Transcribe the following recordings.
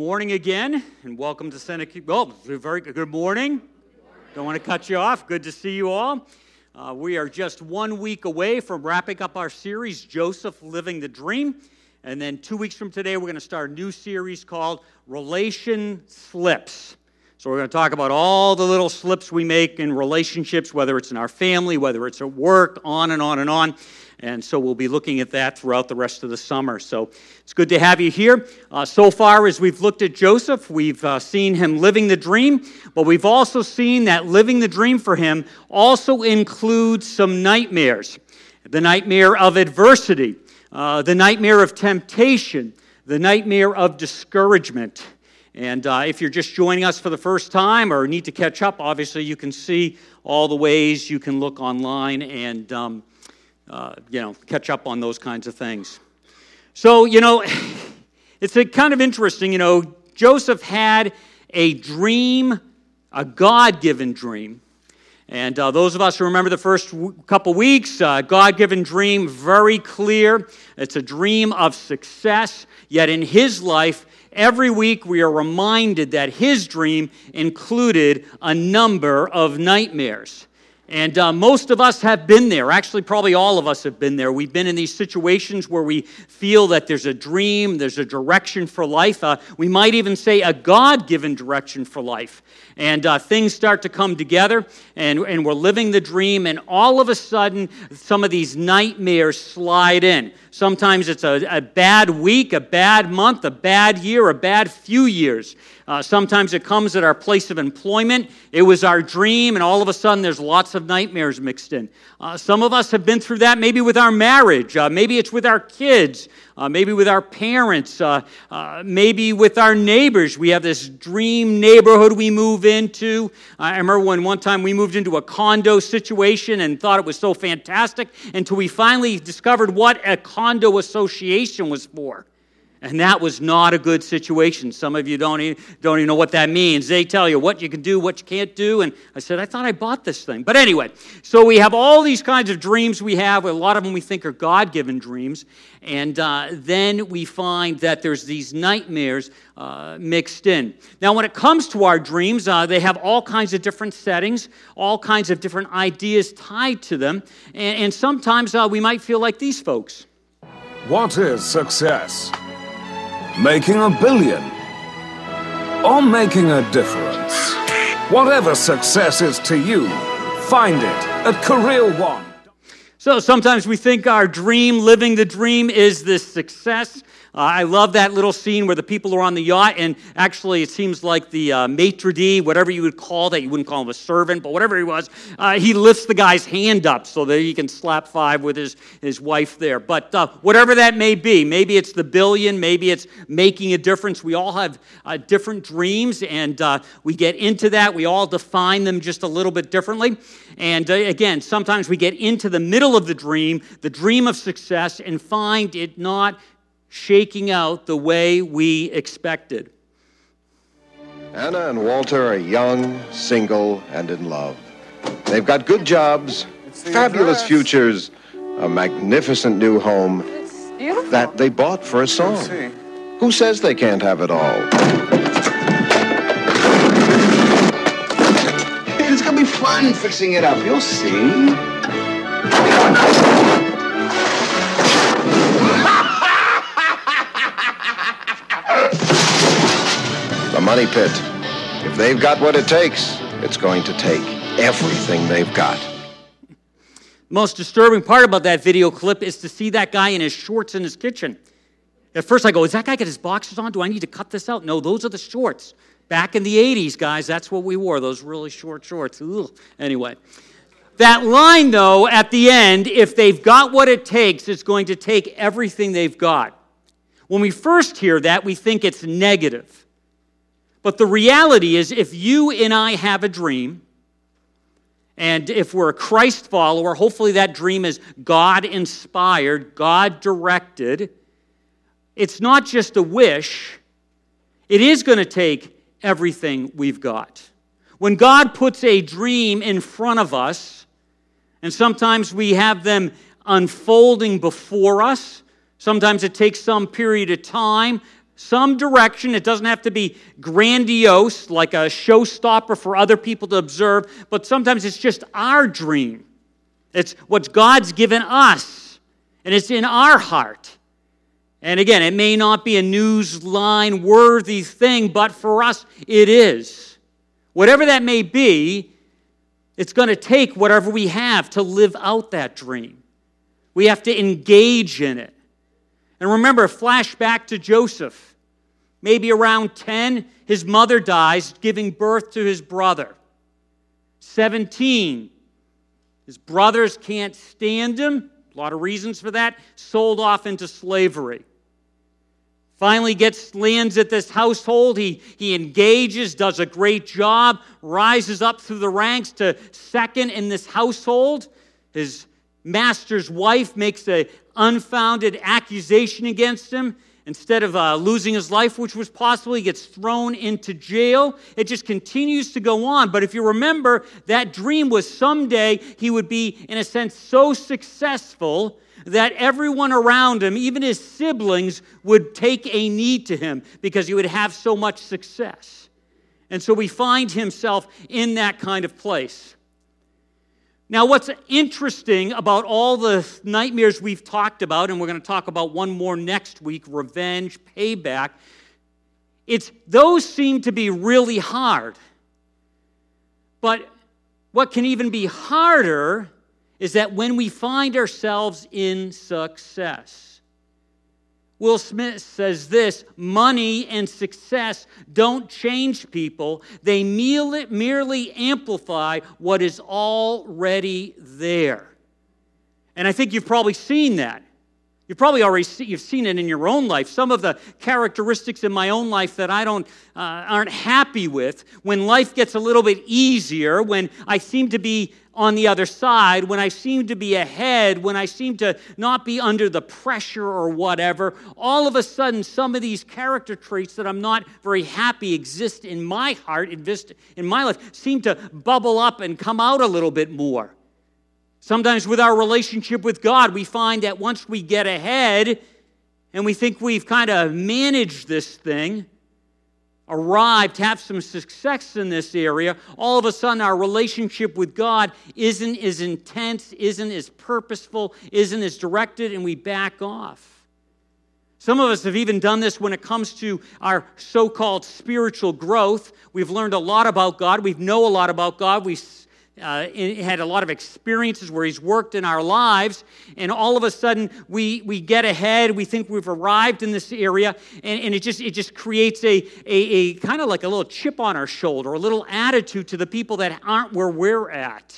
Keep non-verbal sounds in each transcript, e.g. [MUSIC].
Morning again, and welcome to Seneca. Oh, very good morning. Don't want to cut you off. Good to see you all. Uh, we are just one week away from wrapping up our series, Joseph Living the Dream. And then two weeks from today, we're going to start a new series called Relation Slips. So, we're going to talk about all the little slips we make in relationships, whether it's in our family, whether it's at work, on and on and on. And so, we'll be looking at that throughout the rest of the summer. So, it's good to have you here. Uh, so far, as we've looked at Joseph, we've uh, seen him living the dream, but we've also seen that living the dream for him also includes some nightmares the nightmare of adversity, uh, the nightmare of temptation, the nightmare of discouragement. And uh, if you're just joining us for the first time or need to catch up, obviously you can see all the ways you can look online and um, uh, you know catch up on those kinds of things. So you know, [SIGHS] it's kind of interesting. You know, Joseph had a dream, a God-given dream. And uh, those of us who remember the first w- couple weeks, uh, God given dream, very clear. It's a dream of success. Yet in his life, every week we are reminded that his dream included a number of nightmares. And uh, most of us have been there. Actually, probably all of us have been there. We've been in these situations where we feel that there's a dream, there's a direction for life. Uh, we might even say a God given direction for life. And uh, things start to come together, and, and we're living the dream, and all of a sudden, some of these nightmares slide in. Sometimes it's a, a bad week, a bad month, a bad year, a bad few years. Uh, sometimes it comes at our place of employment. It was our dream, and all of a sudden there's lots of nightmares mixed in. Uh, some of us have been through that maybe with our marriage, uh, maybe it's with our kids, uh, maybe with our parents, uh, uh, maybe with our neighbors. We have this dream neighborhood we move into. I remember when one time we moved into a condo situation and thought it was so fantastic until we finally discovered what a condo association was for. And that was not a good situation. Some of you don't even, don't even know what that means. They tell you what you can do, what you can't do. And I said, I thought I bought this thing. But anyway, so we have all these kinds of dreams we have. A lot of them we think are God given dreams. And uh, then we find that there's these nightmares uh, mixed in. Now, when it comes to our dreams, uh, they have all kinds of different settings, all kinds of different ideas tied to them. And, and sometimes uh, we might feel like these folks. What is success? Making a billion? Or making a difference? Whatever success is to you, find it at Career One. So sometimes we think our dream, living the dream, is this success. Uh, I love that little scene where the people are on the yacht, and actually, it seems like the uh, maitre d', whatever you would call that, you wouldn't call him a servant, but whatever he was, uh, he lifts the guy's hand up so that he can slap five with his, his wife there. But uh, whatever that may be, maybe it's the billion, maybe it's making a difference. We all have uh, different dreams, and uh, we get into that. We all define them just a little bit differently. And again, sometimes we get into the middle of the dream, the dream of success, and find it not shaking out the way we expected. Anna and Walter are young, single, and in love. They've got good jobs, fabulous futures, a magnificent new home that they bought for a song. Who says they can't have it all? It's gonna be fun fixing it up. You'll see. Money pit. If they've got what it takes, it's going to take everything they've got. The Most disturbing part about that video clip is to see that guy in his shorts in his kitchen. At first, I go, Is that guy got his boxers on? Do I need to cut this out? No, those are the shorts. Back in the 80s, guys, that's what we wore, those really short shorts. Ugh. Anyway, that line, though, at the end, if they've got what it takes, it's going to take everything they've got. When we first hear that, we think it's negative. But the reality is, if you and I have a dream, and if we're a Christ follower, hopefully that dream is God inspired, God directed. It's not just a wish, it is going to take everything we've got. When God puts a dream in front of us, and sometimes we have them unfolding before us, sometimes it takes some period of time, some direction. It doesn't have to be grandiose, like a showstopper for other people to observe, but sometimes it's just our dream. It's what God's given us, and it's in our heart. And again, it may not be a newsline worthy thing, but for us, it is. Whatever that may be, it's going to take whatever we have to live out that dream. We have to engage in it. And remember, flash back to Joseph. Maybe around 10, his mother dies, giving birth to his brother. 17, his brothers can't stand him. A lot of reasons for that. Sold off into slavery. Finally gets lands at this household. He, he engages, does a great job, rises up through the ranks to second in this household. His master's wife makes an unfounded accusation against him. Instead of uh, losing his life, which was possible, he gets thrown into jail. It just continues to go on. But if you remember, that dream was someday he would be, in a sense, so successful that everyone around him, even his siblings, would take a knee to him because he would have so much success. And so we find himself in that kind of place. Now, what's interesting about all the nightmares we've talked about, and we're going to talk about one more next week revenge, payback, it's those seem to be really hard. But what can even be harder is that when we find ourselves in success, Will Smith says this money and success don't change people, they merely amplify what is already there. And I think you've probably seen that. You've probably already see, you've seen it in your own life. Some of the characteristics in my own life that I don't uh, aren't happy with when life gets a little bit easier, when I seem to be on the other side, when I seem to be ahead, when I seem to not be under the pressure or whatever, all of a sudden some of these character traits that I'm not very happy exist in my heart, exist in my life, seem to bubble up and come out a little bit more. Sometimes with our relationship with God, we find that once we get ahead and we think we've kind of managed this thing, arrived, have some success in this area, all of a sudden our relationship with God isn't as intense, isn't as purposeful, isn't as directed, and we back off. Some of us have even done this when it comes to our so called spiritual growth. We've learned a lot about God. We know a lot about God. We uh, had a lot of experiences where he's worked in our lives, and all of a sudden we, we get ahead. We think we've arrived in this area, and, and it, just, it just creates a, a, a kind of like a little chip on our shoulder, a little attitude to the people that aren't where we're at,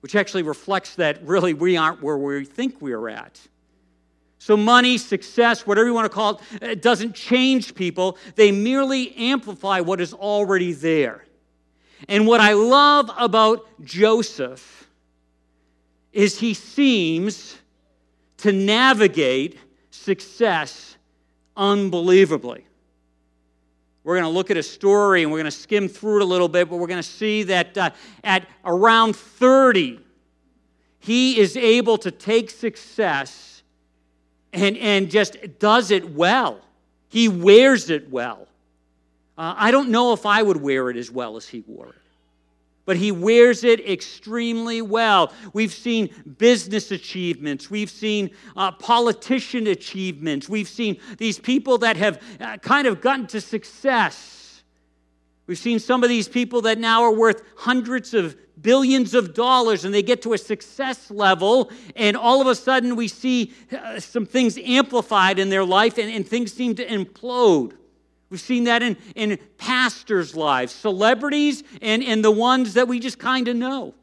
which actually reflects that really we aren't where we think we're at. So, money, success, whatever you want to call it, it doesn't change people. They merely amplify what is already there. And what I love about Joseph is he seems to navigate success unbelievably. We're going to look at a story and we're going to skim through it a little bit, but we're going to see that uh, at around 30, he is able to take success and, and just does it well. He wears it well. Uh, I don't know if I would wear it as well as he wore it, but he wears it extremely well. We've seen business achievements, we've seen uh, politician achievements, we've seen these people that have uh, kind of gotten to success. We've seen some of these people that now are worth hundreds of billions of dollars and they get to a success level, and all of a sudden we see uh, some things amplified in their life and, and things seem to implode. We've seen that in, in pastors' lives, celebrities, and, and the ones that we just kind of know.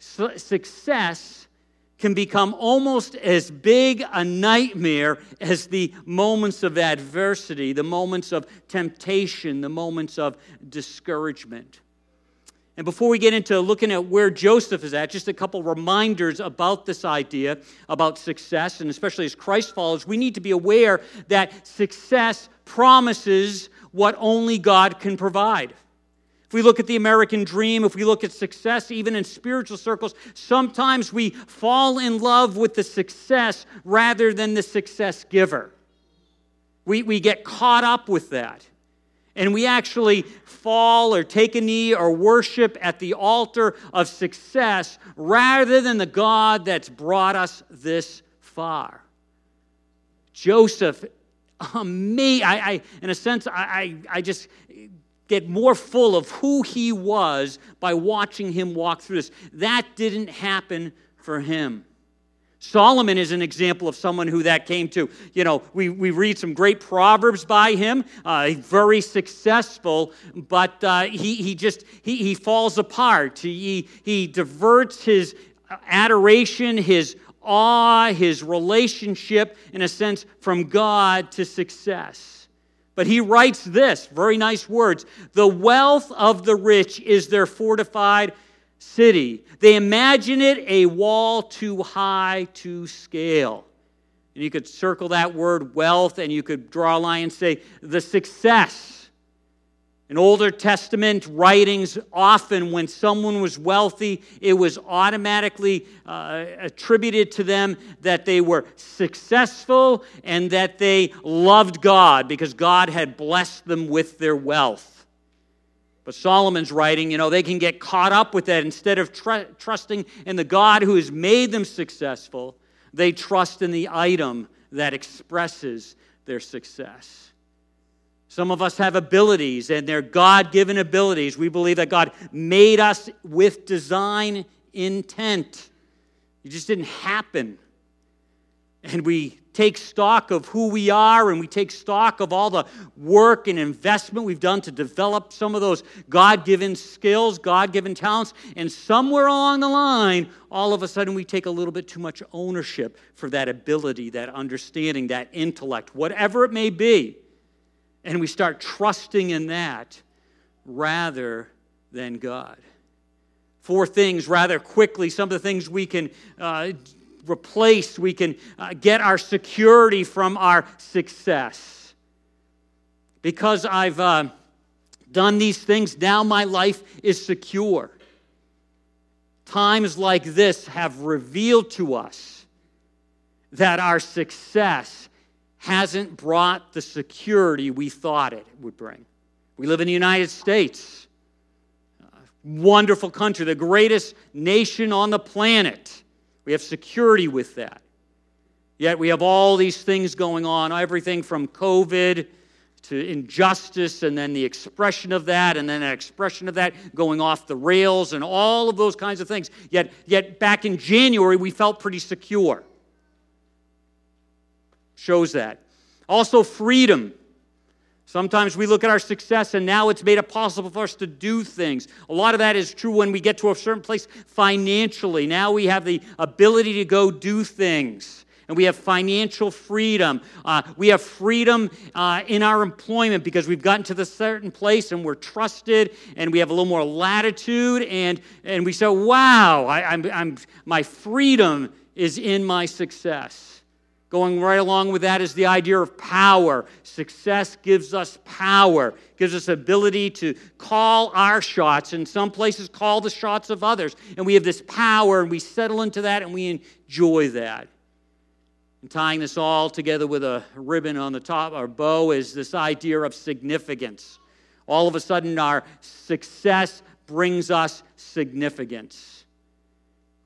success can become almost as big a nightmare as the moments of adversity, the moments of temptation, the moments of discouragement. And before we get into looking at where Joseph is at, just a couple reminders about this idea about success, and especially as Christ follows, we need to be aware that success promises what only God can provide. If we look at the American dream, if we look at success, even in spiritual circles, sometimes we fall in love with the success rather than the success giver. We, we get caught up with that. And we actually fall or take a knee or worship at the altar of success rather than the God that's brought us this far. Joseph, me, I, I in a sense, I, I, I just get more full of who he was by watching him walk through this. That didn't happen for him. Solomon is an example of someone who that came to. You know, we, we read some great proverbs by him, uh, very successful, but uh, he, he just, he, he falls apart. He, he diverts his adoration, his awe, his relationship, in a sense, from God to success. But he writes this very nice words The wealth of the rich is their fortified city. They imagine it a wall too high to scale. And you could circle that word wealth and you could draw a line and say the success. In Older Testament writings, often when someone was wealthy, it was automatically uh, attributed to them that they were successful and that they loved God because God had blessed them with their wealth. But Solomon's writing, you know, they can get caught up with that. Instead of tr- trusting in the God who has made them successful, they trust in the item that expresses their success. Some of us have abilities, and they're God given abilities. We believe that God made us with design intent. It just didn't happen. And we take stock of who we are and we take stock of all the work and investment we've done to develop some of those God given skills, God given talents. And somewhere along the line, all of a sudden we take a little bit too much ownership for that ability, that understanding, that intellect, whatever it may be. And we start trusting in that rather than God. Four things rather quickly, some of the things we can uh, replaced. We can uh, get our security from our success. Because I've uh, done these things, now my life is secure. Times like this have revealed to us that our success hasn't brought the security we thought it would bring. We live in the United States, wonderful country, the greatest nation on the planet. We have security with that. Yet we have all these things going on everything from COVID to injustice, and then the expression of that, and then an expression of that going off the rails, and all of those kinds of things. Yet, yet back in January, we felt pretty secure. Shows that. Also, freedom. Sometimes we look at our success and now it's made it possible for us to do things. A lot of that is true when we get to a certain place financially. Now we have the ability to go do things and we have financial freedom. Uh, we have freedom uh, in our employment because we've gotten to the certain place and we're trusted and we have a little more latitude and, and we say, wow, I, I'm, I'm, my freedom is in my success. Going right along with that is the idea of power. Success gives us power, gives us ability to call our shots, and some places call the shots of others. And we have this power, and we settle into that, and we enjoy that. And tying this all together with a ribbon on the top, our bow, is this idea of significance. All of a sudden, our success brings us significance.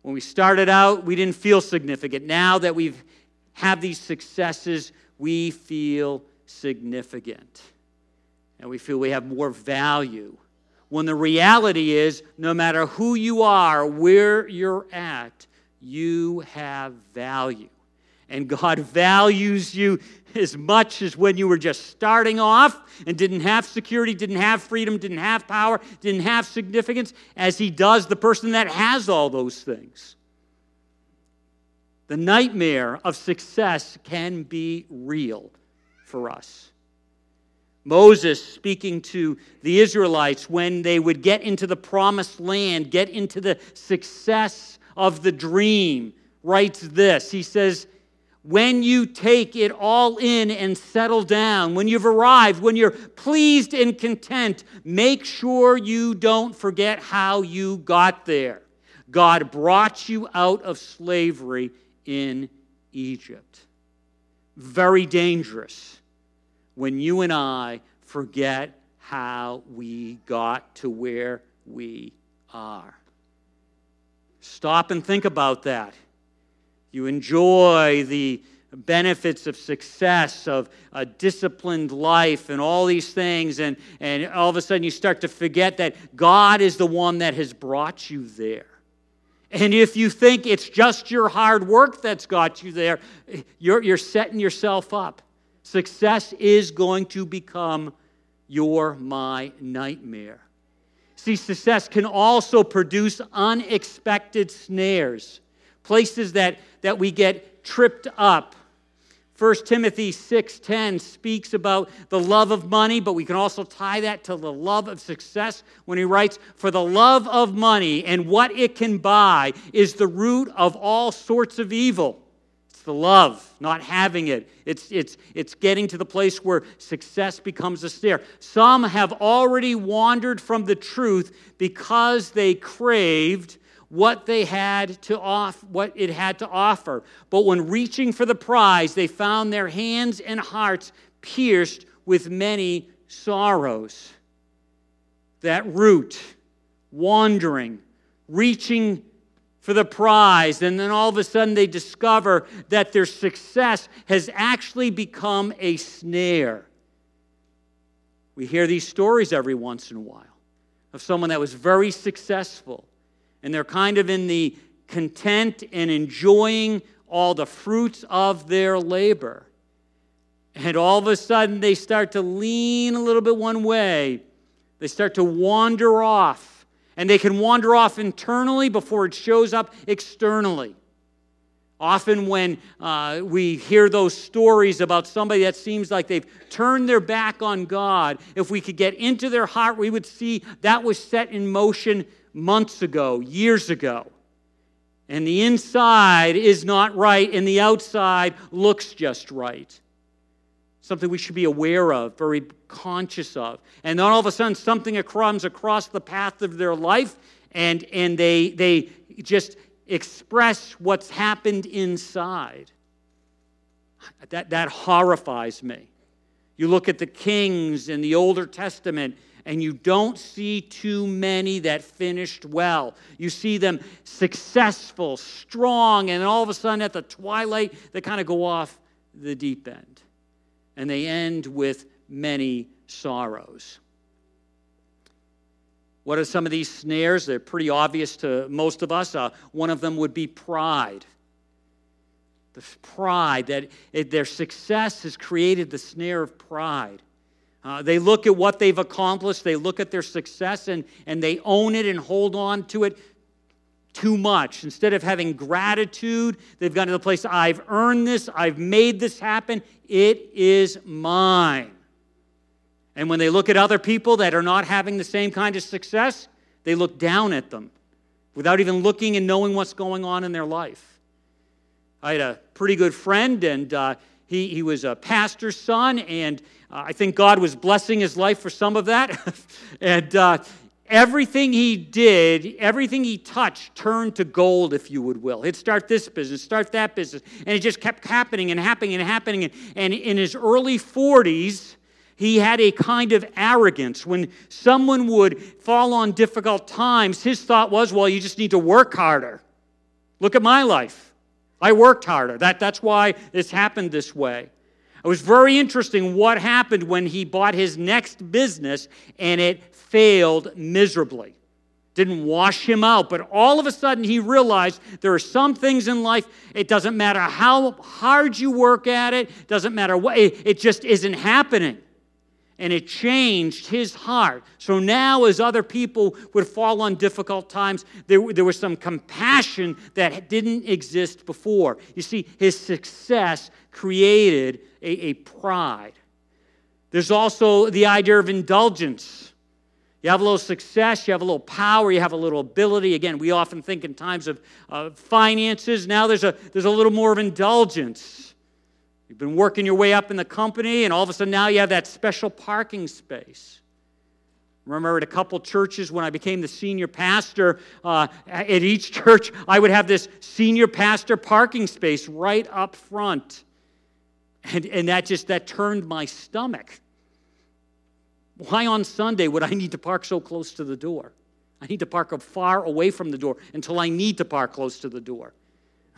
When we started out, we didn't feel significant. Now that we've have these successes, we feel significant and we feel we have more value. When the reality is, no matter who you are, where you're at, you have value. And God [LAUGHS] values you as much as when you were just starting off and didn't have security, didn't have freedom, didn't have power, didn't have significance, as He does the person that has all those things. The nightmare of success can be real for us. Moses speaking to the Israelites when they would get into the promised land, get into the success of the dream, writes this. He says, When you take it all in and settle down, when you've arrived, when you're pleased and content, make sure you don't forget how you got there. God brought you out of slavery in Egypt. Very dangerous. when you and I forget how we got to where we are. Stop and think about that. You enjoy the benefits of success, of a disciplined life, and all these things, and, and all of a sudden you start to forget that God is the one that has brought you there. And if you think it's just your hard work that's got you there, you're, you're setting yourself up. Success is going to become your, my nightmare. See, success can also produce unexpected snares, places that, that we get tripped up 1 Timothy 6:10 speaks about the love of money, but we can also tie that to the love of success when he writes, "For the love of money and what it can buy is the root of all sorts of evil." It's the love, not having it. It's, it's, it's getting to the place where success becomes a snare. Some have already wandered from the truth because they craved what they had to off what it had to offer. But when reaching for the prize they found their hands and hearts pierced with many sorrows. That root wandering reaching for the prize and then all of a sudden they discover that their success has actually become a snare. We hear these stories every once in a while of someone that was very successful and they're kind of in the content and enjoying all the fruits of their labor. And all of a sudden, they start to lean a little bit one way. They start to wander off. And they can wander off internally before it shows up externally. Often, when uh, we hear those stories about somebody that seems like they've turned their back on God, if we could get into their heart, we would see that was set in motion months ago, years ago. And the inside is not right, and the outside looks just right. Something we should be aware of, very conscious of. And then all of a sudden, something comes across the path of their life, and, and they, they just express what's happened inside. That, that horrifies me. You look at the kings in the Older Testament, and you don't see too many that finished well. You see them successful, strong, and all of a sudden at the twilight, they kind of go off the deep end. And they end with many sorrows. What are some of these snares? They're pretty obvious to most of us. Uh, one of them would be pride. The pride that it, their success has created the snare of pride. Uh, they look at what they've accomplished, they look at their success, and, and they own it and hold on to it too much. Instead of having gratitude, they've gone to the place I've earned this, I've made this happen, it is mine. And when they look at other people that are not having the same kind of success, they look down at them without even looking and knowing what's going on in their life. I had a pretty good friend, and uh, he, he was a pastor's son, and uh, I think God was blessing his life for some of that. [LAUGHS] and uh, everything he did, everything he touched turned to gold, if you would will. He'd start this business, start that business. And it just kept happening and happening and happening. And in his early 40s, he had a kind of arrogance. When someone would fall on difficult times, his thought was, well, you just need to work harder. Look at my life. I worked harder. That, that's why this happened this way. It was very interesting what happened when he bought his next business and it failed miserably. Didn't wash him out, but all of a sudden he realized there are some things in life, it doesn't matter how hard you work at it, doesn't matter what, it, it just isn't happening and it changed his heart. So now, as other people would fall on difficult times, there, there was some compassion that didn't exist before. You see, his success created a, a pride. There's also the idea of indulgence. You have a little success, you have a little power, you have a little ability. Again, we often think in times of uh, finances. Now there's a, there's a little more of indulgence. You've been working your way up in the company, and all of a sudden now you have that special parking space. Remember at a couple churches when I became the senior pastor, uh, at each church, I would have this senior pastor parking space right up front. And, and that just that turned my stomach. Why on Sunday would I need to park so close to the door? I need to park up far away from the door until I need to park close to the door.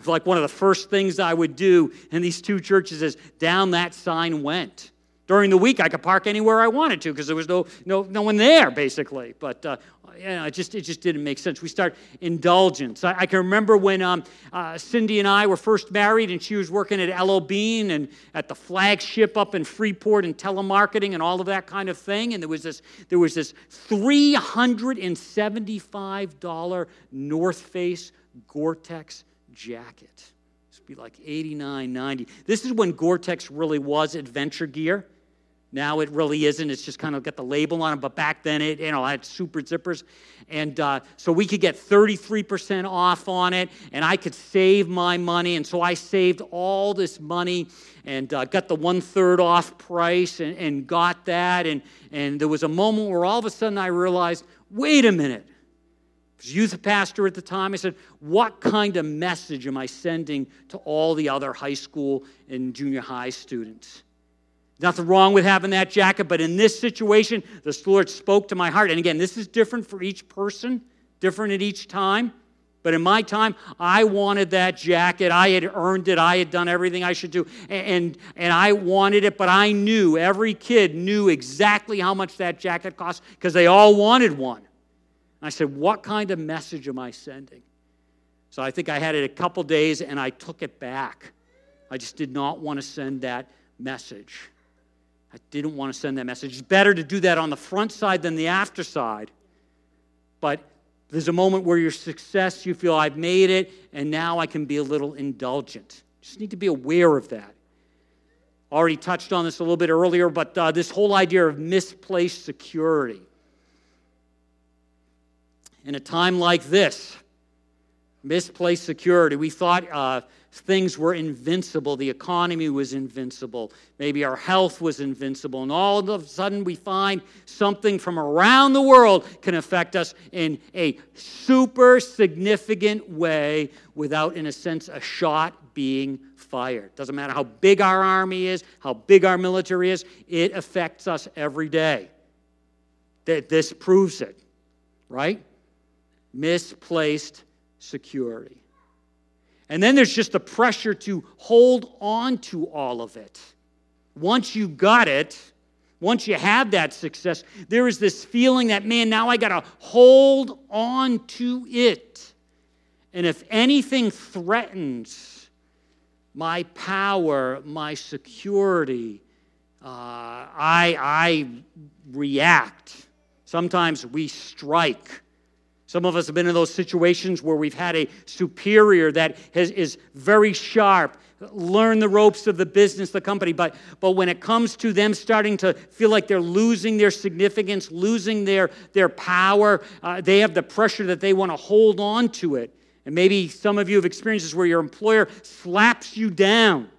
Like one of the first things I would do in these two churches is down that sign went. During the week, I could park anywhere I wanted to because there was no, no, no one there, basically. But uh, you know, it, just, it just didn't make sense. We start indulgence. I, I can remember when um, uh, Cindy and I were first married and she was working at L.L. Bean and at the flagship up in Freeport and telemarketing and all of that kind of thing. And there was this, there was this $375 North Face Gore-Tex jacket. It'd be like 89, 90. This is when Gore-Tex really was adventure gear. Now it really isn't. It's just kind of got the label on it. But back then, it you know had super zippers, and uh, so we could get 33% off on it, and I could save my money. And so I saved all this money and uh, got the one third off price, and, and got that. And and there was a moment where all of a sudden I realized, wait a minute. Was a youth pastor at the time. I said, what kind of message am I sending to all the other high school and junior high students? Nothing wrong with having that jacket, but in this situation, the Lord spoke to my heart. And again, this is different for each person, different at each time. But in my time, I wanted that jacket. I had earned it. I had done everything I should do. And, and I wanted it, but I knew, every kid knew exactly how much that jacket cost because they all wanted one. I said, What kind of message am I sending? So I think I had it a couple days and I took it back. I just did not want to send that message. I didn't want to send that message. It's better to do that on the front side than the after side. But there's a moment where your success, you feel I've made it, and now I can be a little indulgent. Just need to be aware of that. Already touched on this a little bit earlier, but uh, this whole idea of misplaced security. In a time like this, misplaced security, we thought. Uh, things were invincible. The economy was invincible. Maybe our health was invincible. And all of a sudden, we find something from around the world can affect us in a super significant way without, in a sense, a shot being fired. Doesn't matter how big our army is, how big our military is, it affects us every day. This proves it, right? Misplaced security. And then there's just the pressure to hold on to all of it. Once you got it, once you have that success, there is this feeling that, man, now I got to hold on to it. And if anything threatens my power, my security, uh, I, I react. Sometimes we strike. Some of us have been in those situations where we've had a superior that has, is very sharp, learn the ropes of the business, the company, but, but when it comes to them starting to feel like they're losing their significance, losing their, their power, uh, they have the pressure that they want to hold on to it. And maybe some of you have experienced this where your employer slaps you down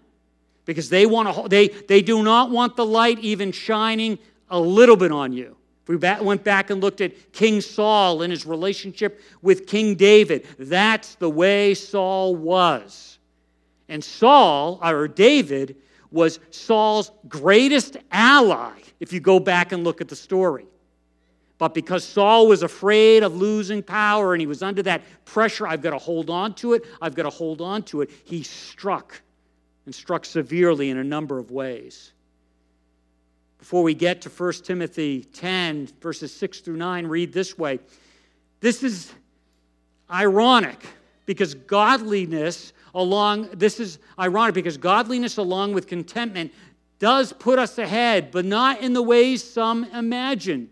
because they want to, they, they do not want the light even shining a little bit on you. We went back and looked at King Saul and his relationship with King David. That's the way Saul was. And Saul, or David, was Saul's greatest ally, if you go back and look at the story. But because Saul was afraid of losing power and he was under that pressure, I've got to hold on to it, I've got to hold on to it, he struck and struck severely in a number of ways before we get to 1 Timothy 10, verses 6 through 9, read this way. This is ironic because godliness along this is ironic because godliness along with contentment does put us ahead but not in the ways some imagine.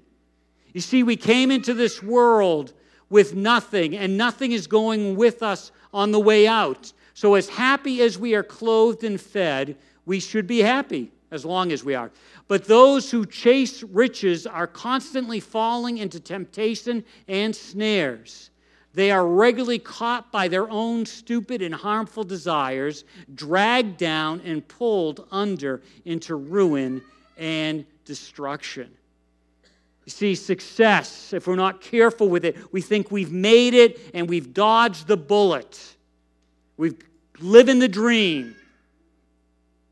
You see we came into this world with nothing and nothing is going with us on the way out. So as happy as we are clothed and fed we should be happy as long as we are but those who chase riches are constantly falling into temptation and snares. They are regularly caught by their own stupid and harmful desires, dragged down and pulled under into ruin and destruction. You see, success, if we're not careful with it, we think we've made it and we've dodged the bullet. We've living the dream.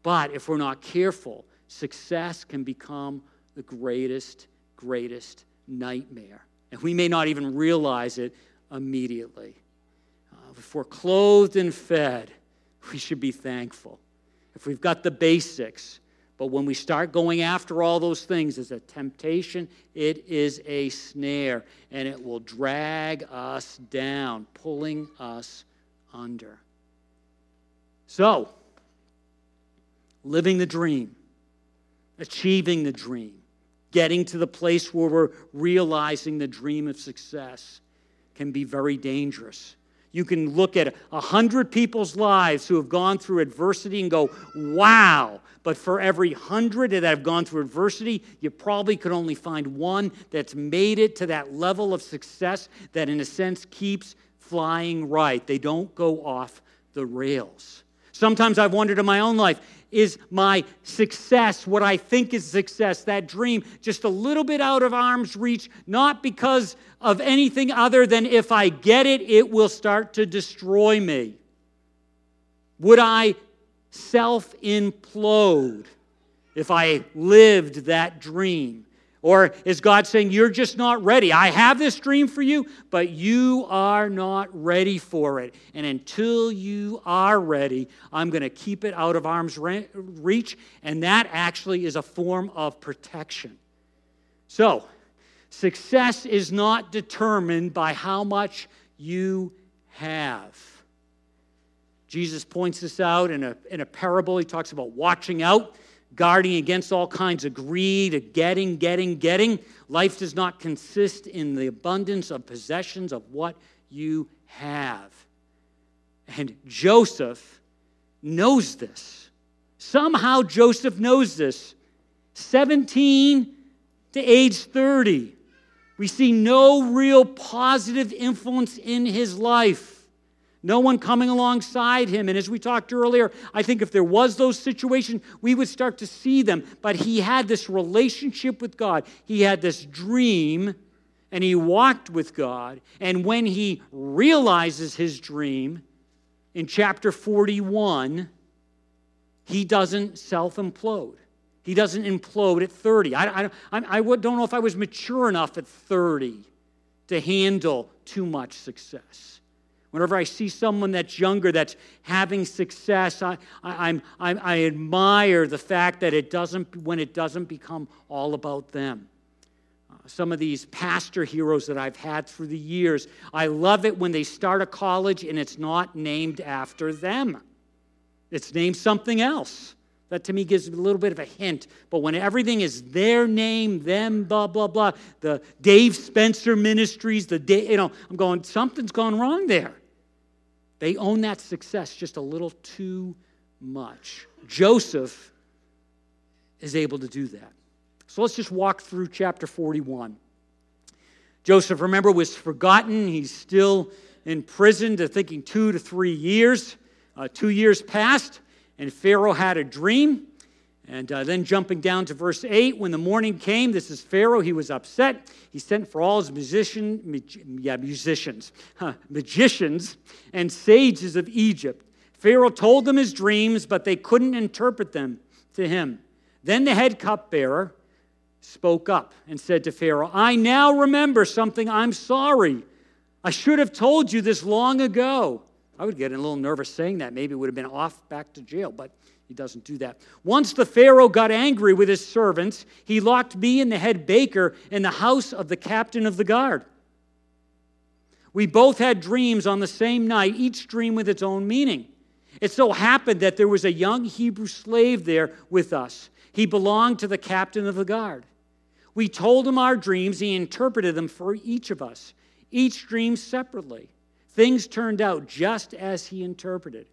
But if we're not careful, success can become the greatest, greatest nightmare. And we may not even realize it immediately. Uh, if we're clothed and fed, [LAUGHS] we should be thankful. If we've got the basics, but when we start going after all those things, it's a temptation, it is a snare, and it will drag us down, pulling us under. So, living the dream, achieving the dream, getting to the place where we're realizing the dream of success can be very dangerous. You can look at a hundred people's lives who have gone through adversity and go, wow. But for every hundred that have gone through adversity, you probably could only find one that's made it to that level of success that, in a sense, keeps flying right. They don't go off the rails. Sometimes I've wondered in my own life is my success, what I think is success, that dream, just a little bit out of arm's reach, not because of anything other than if I get it, it will start to destroy me? Would I self implode if I lived that dream? Or is God saying, You're just not ready? I have this dream for you, but you are not ready for it. And until you are ready, I'm going to keep it out of arm's reach. And that actually is a form of protection. So, success is not determined by how much you have. Jesus points this out in a, in a parable. He talks about watching out guarding against all kinds of greed, of getting, getting, getting. Life does not consist in the abundance of possessions of what you have. And Joseph knows this. Somehow Joseph knows this. 17 to age 30. We see no real positive influence in his life no one coming alongside him. And as we talked earlier, I think if there was those situations, we would start to see them. But he had this relationship with God. He had this dream and he walked with God. And when he realizes his dream in chapter 41, he doesn't self implode. He doesn't implode at 30. I, I, I, don't know if I was mature enough at 30 to handle too much success. Whenever I see someone that's younger that's having success, I, I, I, I admire the fact that it doesn't, when it doesn't become all about them. Uh, some of these pastor heroes that I've had through the years, I love it when they start a college and it's not named after them, it's named something else. That to me gives a little bit of a hint. But when everything is their name, them, blah, blah, blah, the Dave Spencer Ministries, the, you know, I'm going, something's gone wrong there. They own that success just a little too much. Joseph is able to do that. So let's just walk through chapter 41. Joseph, remember, was forgotten. He's still in prison to thinking two to three years. Uh, two years passed, and Pharaoh had a dream. And uh, then jumping down to verse 8, when the morning came, this is Pharaoh, he was upset. He sent for all his musician, yeah, musicians, huh, magicians, and sages of Egypt. Pharaoh told them his dreams, but they couldn't interpret them to him. Then the head cupbearer spoke up and said to Pharaoh, I now remember something. I'm sorry. I should have told you this long ago. I would get a little nervous saying that. Maybe it would have been off back to jail, but he doesn't do that. Once the Pharaoh got angry with his servants, he locked me and the head baker in the house of the captain of the guard. We both had dreams on the same night, each dream with its own meaning. It so happened that there was a young Hebrew slave there with us. He belonged to the captain of the guard. We told him our dreams, he interpreted them for each of us, each dream separately. Things turned out just as he interpreted.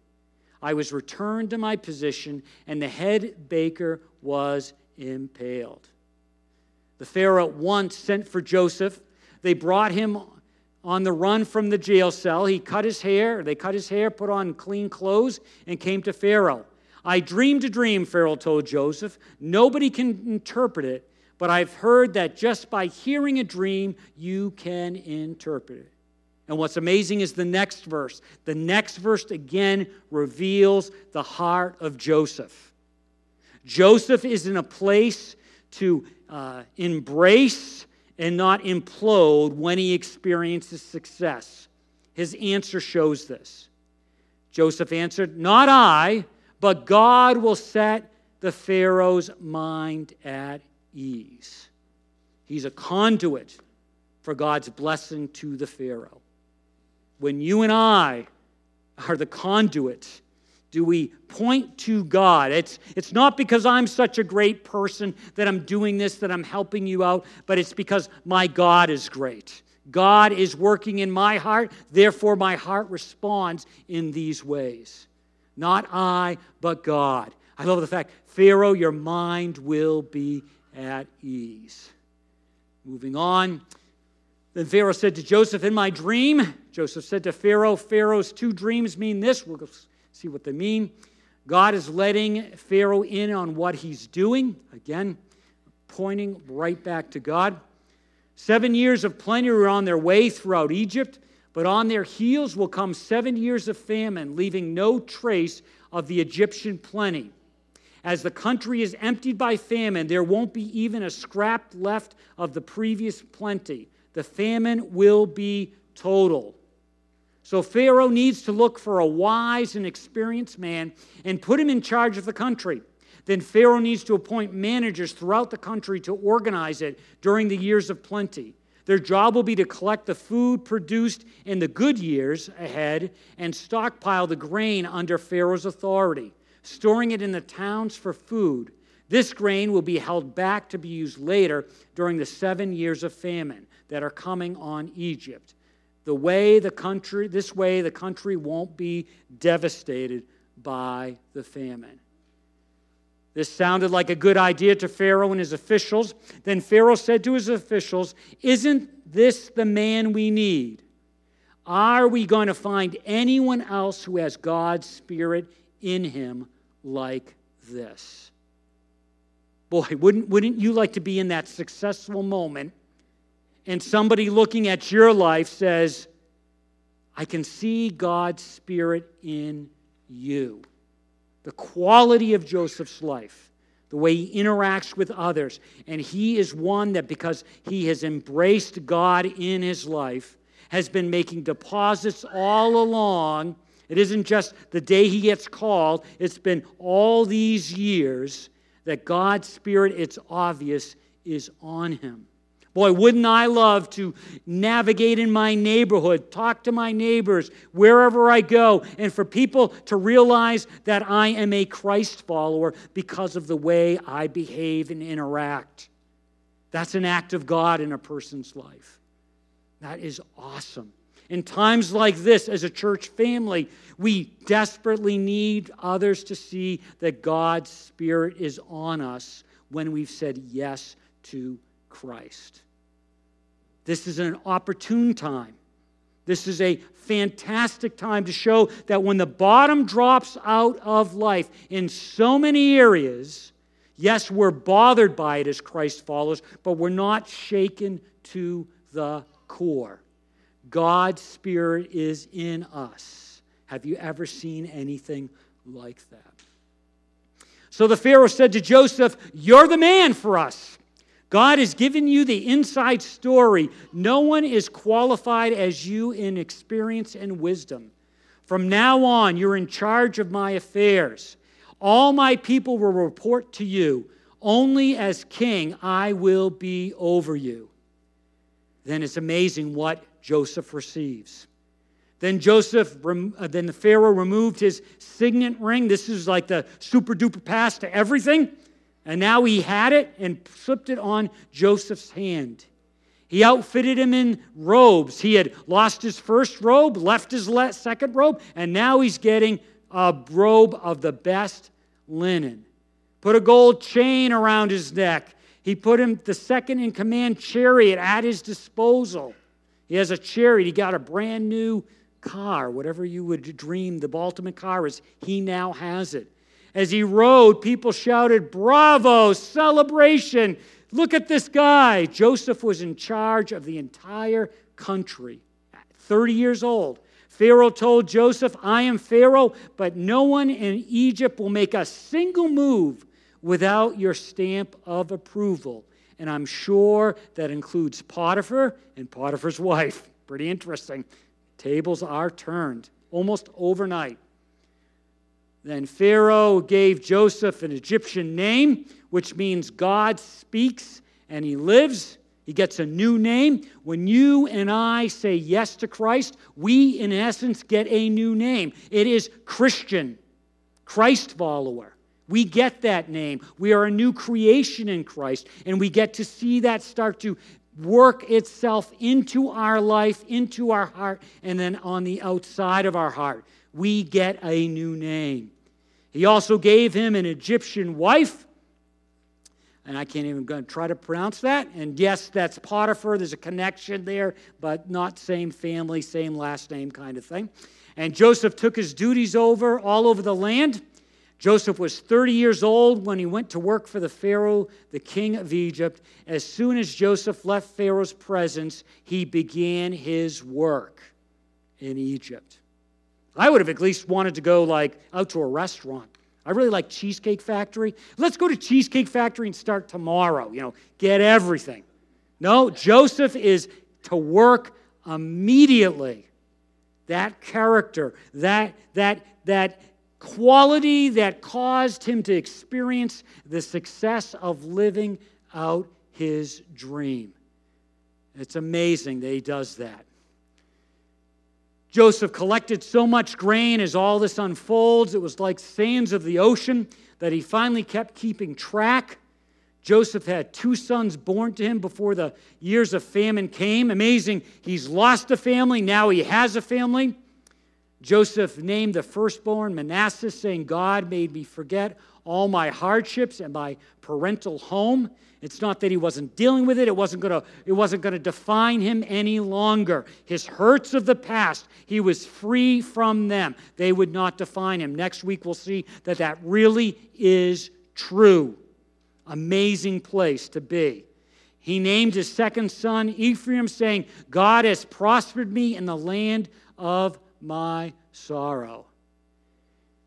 I was returned to my position, and the head baker was impaled. The Pharaoh at once sent for Joseph. They brought him on the run from the jail cell. He cut his hair. They cut his hair, put on clean clothes, and came to Pharaoh. I dreamed a dream, Pharaoh told Joseph. Nobody can interpret it, but I've heard that just by hearing a dream, you can interpret it. And what's amazing is the next verse. The next verse again reveals the heart of Joseph. Joseph is in a place to uh, embrace and not implode when he experiences success. His answer shows this. Joseph answered, Not I, but God will set the Pharaoh's mind at ease. He's a conduit for God's blessing to the Pharaoh. When you and I are the conduit, do we point to God? It's, it's not because I'm such a great person that I'm doing this, that I'm helping you out, but it's because my God is great. God is working in my heart, therefore, my heart responds in these ways. Not I, but God. I love the fact, Pharaoh, your mind will be at ease. Moving on. Then Pharaoh said to Joseph, In my dream, Joseph said to Pharaoh, Pharaoh's two dreams mean this. We'll see what they mean. God is letting Pharaoh in on what he's doing. Again, pointing right back to God. Seven years of plenty are on their way throughout Egypt, but on their heels will come seven years of famine, leaving no trace of the Egyptian plenty. As the country is emptied by famine, there won't be even a scrap left of the previous plenty. The famine will be total. So Pharaoh needs to look for a wise and experienced man and put him in charge of the country. Then Pharaoh needs to appoint managers throughout the country to organize it during the years of plenty. Their job will be to collect the food produced in the good years ahead and stockpile the grain under Pharaoh's authority storing it in the towns for food. This grain will be held back to be used later during the seven years of famine that are coming on Egypt. The way the country, this way, the country won't be devastated by the famine. This sounded like a good idea to Pharaoh and his officials. Then Pharaoh said to his officials, Isn't this the man we need? Are we going to find anyone else who has God's Spirit in him like this. Boy, wouldn't, wouldn't you like to be in that successful moment and somebody looking at your life says, I can see God's Spirit in you? The quality of Joseph's life, the way he interacts with others. And he is one that, because he has embraced God in his life, has been making deposits all along it isn't just the day he gets called, it's been all these years that God's Spirit, it's obvious, is on him. Boy, wouldn't I love to navigate in my neighborhood, talk to my neighbors, wherever I go, and for people to realize that I am a Christ follower because of the way I behave and interact. That's an act of God in a person's life. That is awesome. In times like this, as a church family, we desperately need others to see that God's Spirit is on us when we've said yes to Christ. This is an opportune time. This is a fantastic time to show that when the bottom drops out of life in so many areas, yes, we're bothered by it as Christ follows, but we're not shaken to the core. God's Spirit is in us. Have you ever seen anything like that? So the Pharaoh said to Joseph, You're the man for us. God has given you the inside story. No one is qualified as you in experience and wisdom. From now on, you're in charge of my affairs. All my people will report to you. Only as king I will be over you. Then it's amazing what Joseph receives. Then Joseph, uh, then the Pharaoh removed his signet ring. This is like the super duper pass to everything. And now he had it and slipped it on Joseph's hand. He outfitted him in robes. He had lost his first robe, left his second robe, and now he's getting a robe of the best linen. Put a gold chain around his neck. He put him the second in command chariot at his disposal. He has a chariot. He got a brand new car, whatever you would dream the ultimate car is. He now has it. As he rode, people shouted, Bravo, celebration. Look at this guy. Joseph was in charge of the entire country, 30 years old. Pharaoh told Joseph, I am Pharaoh, but no one in Egypt will make a single move without your stamp of approval. And I'm sure that includes Potiphar and Potiphar's wife. Pretty interesting. Tables are turned almost overnight. Then Pharaoh gave Joseph an Egyptian name, which means God speaks and he lives. He gets a new name. When you and I say yes to Christ, we, in essence, get a new name. It is Christian, Christ follower. We get that name. We are a new creation in Christ, and we get to see that start to work itself into our life, into our heart, and then on the outside of our heart. We get a new name. He also gave him an Egyptian wife, and I can't even try to pronounce that. And yes, that's Potiphar. There's a connection there, but not same family, same last name kind of thing. And Joseph took his duties over all over the land. Joseph was 30 years old when he went to work for the Pharaoh, the king of Egypt. As soon as Joseph left Pharaoh's presence, he began his work in Egypt. I would have at least wanted to go like out to a restaurant. I really like Cheesecake Factory. Let's go to Cheesecake Factory and start tomorrow, you know, get everything. No, Joseph is to work immediately. That character, that that that quality that caused him to experience the success of living out his dream. It's amazing that he does that. Joseph collected so much grain as all this unfolds, it was like sands of the ocean that he finally kept keeping track. Joseph had two sons born to him before the years of famine came. Amazing. He's lost a family, now he has a family. Joseph named the firstborn Manasseh, saying, God made me forget all my hardships and my parental home. It's not that he wasn't dealing with it, it wasn't going to it wasn't to define him any longer. His hurts of the past, he was free from them. They would not define him. Next week we'll see that that really is true. Amazing place to be. He named his second son Ephraim saying, God has prospered me in the land of my sorrow.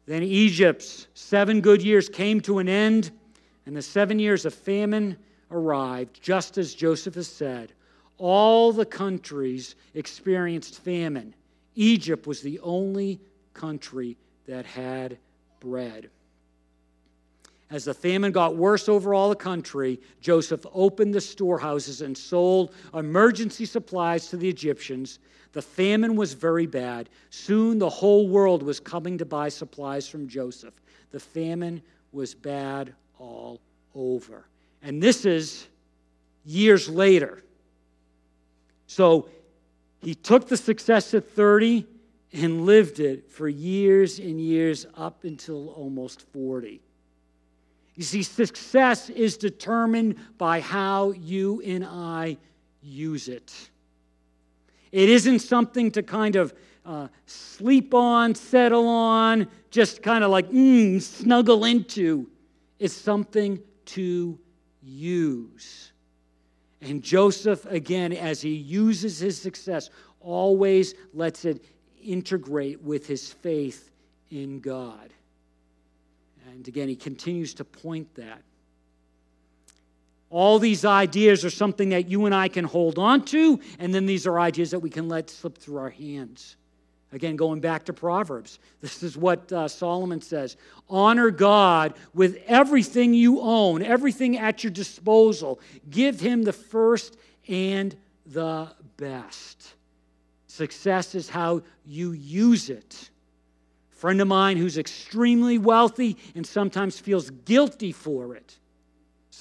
Then Egypt's seven good years came to an end, and the seven years of famine arrived, just as Joseph has said. All the countries experienced famine. Egypt was the only country that had bread. As the famine got worse over all the country, Joseph opened the storehouses and sold emergency supplies to the Egyptians. The famine was very bad. Soon the whole world was coming to buy supplies from Joseph. The famine was bad all over. And this is years later. So he took the success at 30 and lived it for years and years up until almost 40. You see, success is determined by how you and I use it. It isn't something to kind of uh, sleep on, settle on, just kind of like mm, snuggle into. It's something to use. And Joseph, again, as he uses his success, always lets it integrate with his faith in God. And again, he continues to point that. All these ideas are something that you and I can hold on to, and then these are ideas that we can let slip through our hands. Again, going back to Proverbs, this is what uh, Solomon says Honor God with everything you own, everything at your disposal. Give him the first and the best. Success is how you use it. A friend of mine who's extremely wealthy and sometimes feels guilty for it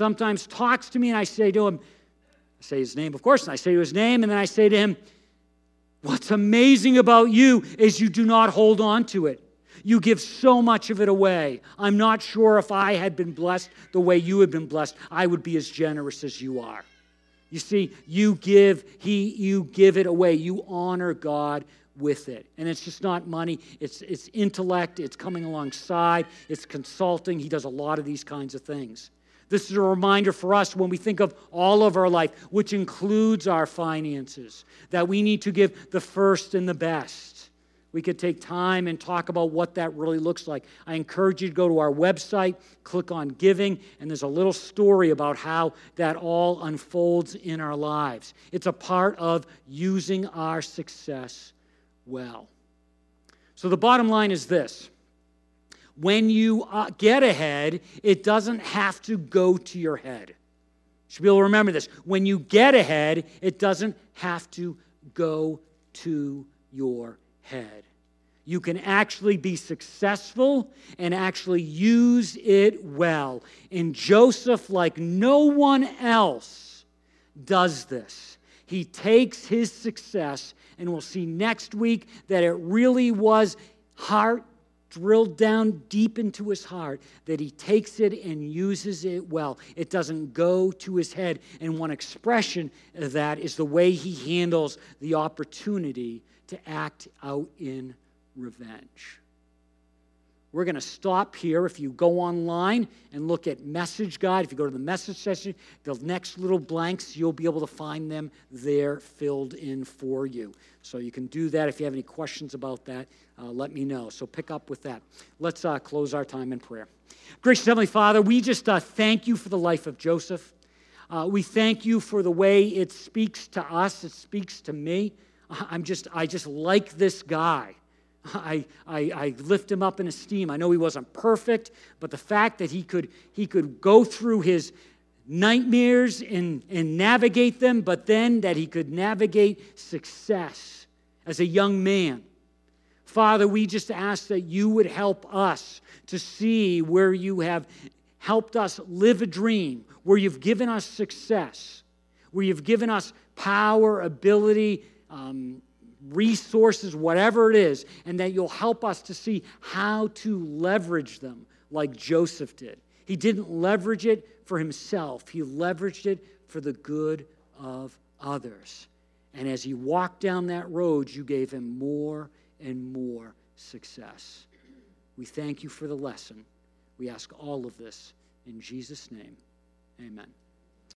sometimes talks to me and I say to him, I say his name, of course, and I say his name, and then I say to him, What's amazing about you is you do not hold on to it. You give so much of it away. I'm not sure if I had been blessed the way you have been blessed, I would be as generous as you are. You see, you give, he, you give it away. You honor God with it. And it's just not money, it's, it's intellect, it's coming alongside, it's consulting. He does a lot of these kinds of things. This is a reminder for us when we think of all of our life, which includes our finances, that we need to give the first and the best. We could take time and talk about what that really looks like. I encourage you to go to our website, click on giving, and there's a little story about how that all unfolds in our lives. It's a part of using our success well. So the bottom line is this when you uh, get ahead, it doesn't have to go to your head. You should be able to remember this. When you get ahead, it doesn't have to go to your head. You can actually be successful and actually use it well. And Joseph, like no one else, does this. He takes his success, and we'll see next week that it really was heart drilled down deep into his heart that he takes it and uses it well. It doesn't go to his head. And one expression of that is the way he handles the opportunity to act out in revenge. We're going to stop here. If you go online and look at Message Guide, if you go to the message section, the next little blanks, you'll be able to find them there filled in for you. So you can do that. If you have any questions about that, uh, let me know. So pick up with that. Let's uh, close our time in prayer. Gracious Heavenly Father, we just uh, thank you for the life of Joseph. Uh, we thank you for the way it speaks to us, it speaks to me. I'm just, I just like this guy. I, I, I, lift him up in esteem. I know he wasn't perfect, but the fact that he could, he could go through his nightmares and, and navigate them, but then that he could navigate success as a young man. Father, we just ask that you would help us to see where you have helped us live a dream, where you've given us success, where you've given us power, ability, um, resources, whatever it is, and that you'll help us to see how to leverage them like Joseph did. He didn't leverage it for himself, he leveraged it for the good of others. And as he walked down that road, you gave him more and more success. We thank you for the lesson. We ask all of this in Jesus' name. Amen.